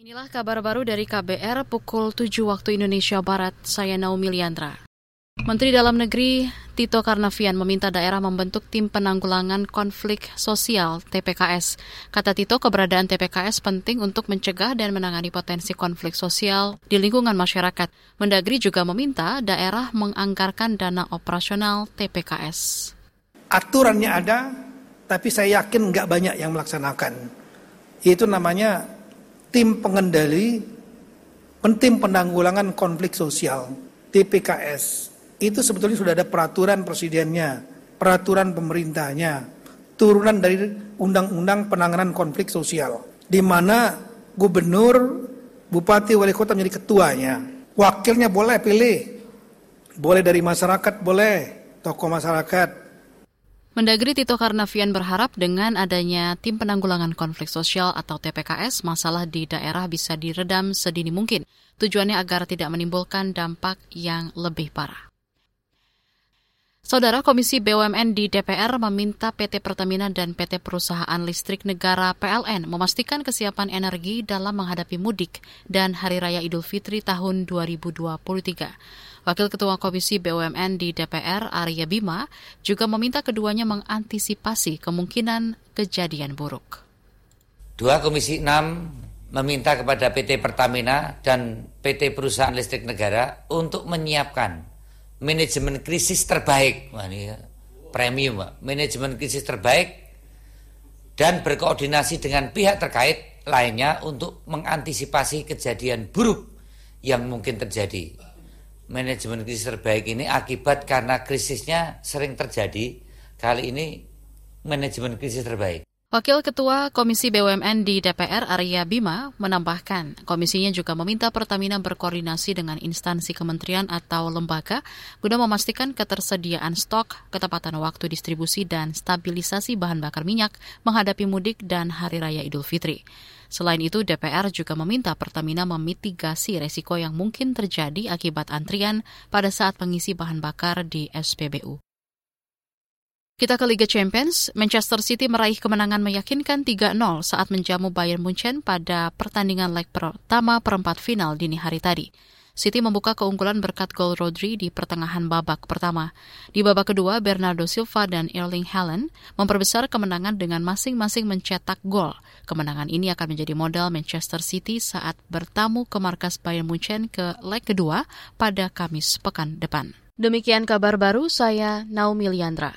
Inilah kabar baru dari KBR pukul 7 waktu Indonesia Barat. Saya Naomi Liandra. Menteri Dalam Negeri Tito Karnavian meminta daerah membentuk tim penanggulangan konflik sosial TPKS. Kata Tito, keberadaan TPKS penting untuk mencegah dan menangani potensi konflik sosial di lingkungan masyarakat. Mendagri juga meminta daerah menganggarkan dana operasional TPKS. Aturannya ada, tapi saya yakin nggak banyak yang melaksanakan. Itu namanya tim pengendali tim penanggulangan konflik sosial TPKS itu sebetulnya sudah ada peraturan presidennya, peraturan pemerintahnya, turunan dari undang-undang penanganan konflik sosial, di mana gubernur, bupati, wali kota menjadi ketuanya, wakilnya boleh pilih, boleh dari masyarakat, boleh. Tokoh masyarakat, Mendagri Tito Karnavian berharap dengan adanya tim penanggulangan konflik sosial atau TPKS, masalah di daerah bisa diredam sedini mungkin. Tujuannya agar tidak menimbulkan dampak yang lebih parah. Saudara Komisi BUMN di DPR meminta PT Pertamina dan PT Perusahaan Listrik Negara PLN memastikan kesiapan energi dalam menghadapi mudik dan Hari Raya Idul Fitri tahun 2023. Wakil Ketua Komisi BUMN di DPR, Arya Bima, juga meminta keduanya mengantisipasi kemungkinan kejadian buruk. Dua Komisi 6 meminta kepada PT Pertamina dan PT Perusahaan Listrik Negara untuk menyiapkan manajemen krisis terbaik. Wah, ini premium, Pak. Manajemen krisis terbaik dan berkoordinasi dengan pihak terkait lainnya untuk mengantisipasi kejadian buruk yang mungkin terjadi manajemen krisis terbaik ini akibat karena krisisnya sering terjadi. Kali ini manajemen krisis terbaik. Wakil Ketua Komisi BUMN di DPR Arya Bima menambahkan, komisinya juga meminta Pertamina berkoordinasi dengan instansi kementerian atau lembaga guna memastikan ketersediaan stok, ketepatan waktu distribusi dan stabilisasi bahan bakar minyak menghadapi mudik dan Hari Raya Idul Fitri. Selain itu, DPR juga meminta Pertamina memitigasi resiko yang mungkin terjadi akibat antrian pada saat pengisi bahan bakar di SPBU. Kita ke Liga Champions, Manchester City meraih kemenangan meyakinkan 3-0 saat menjamu Bayern Munchen pada pertandingan leg pertama perempat final dini hari tadi. City membuka keunggulan berkat gol Rodri di pertengahan babak pertama. Di babak kedua, Bernardo Silva dan Erling Haaland memperbesar kemenangan dengan masing-masing mencetak gol. Kemenangan ini akan menjadi modal Manchester City saat bertamu ke markas Bayern Munchen ke leg kedua pada Kamis pekan depan. Demikian kabar baru saya Naomi Liandra.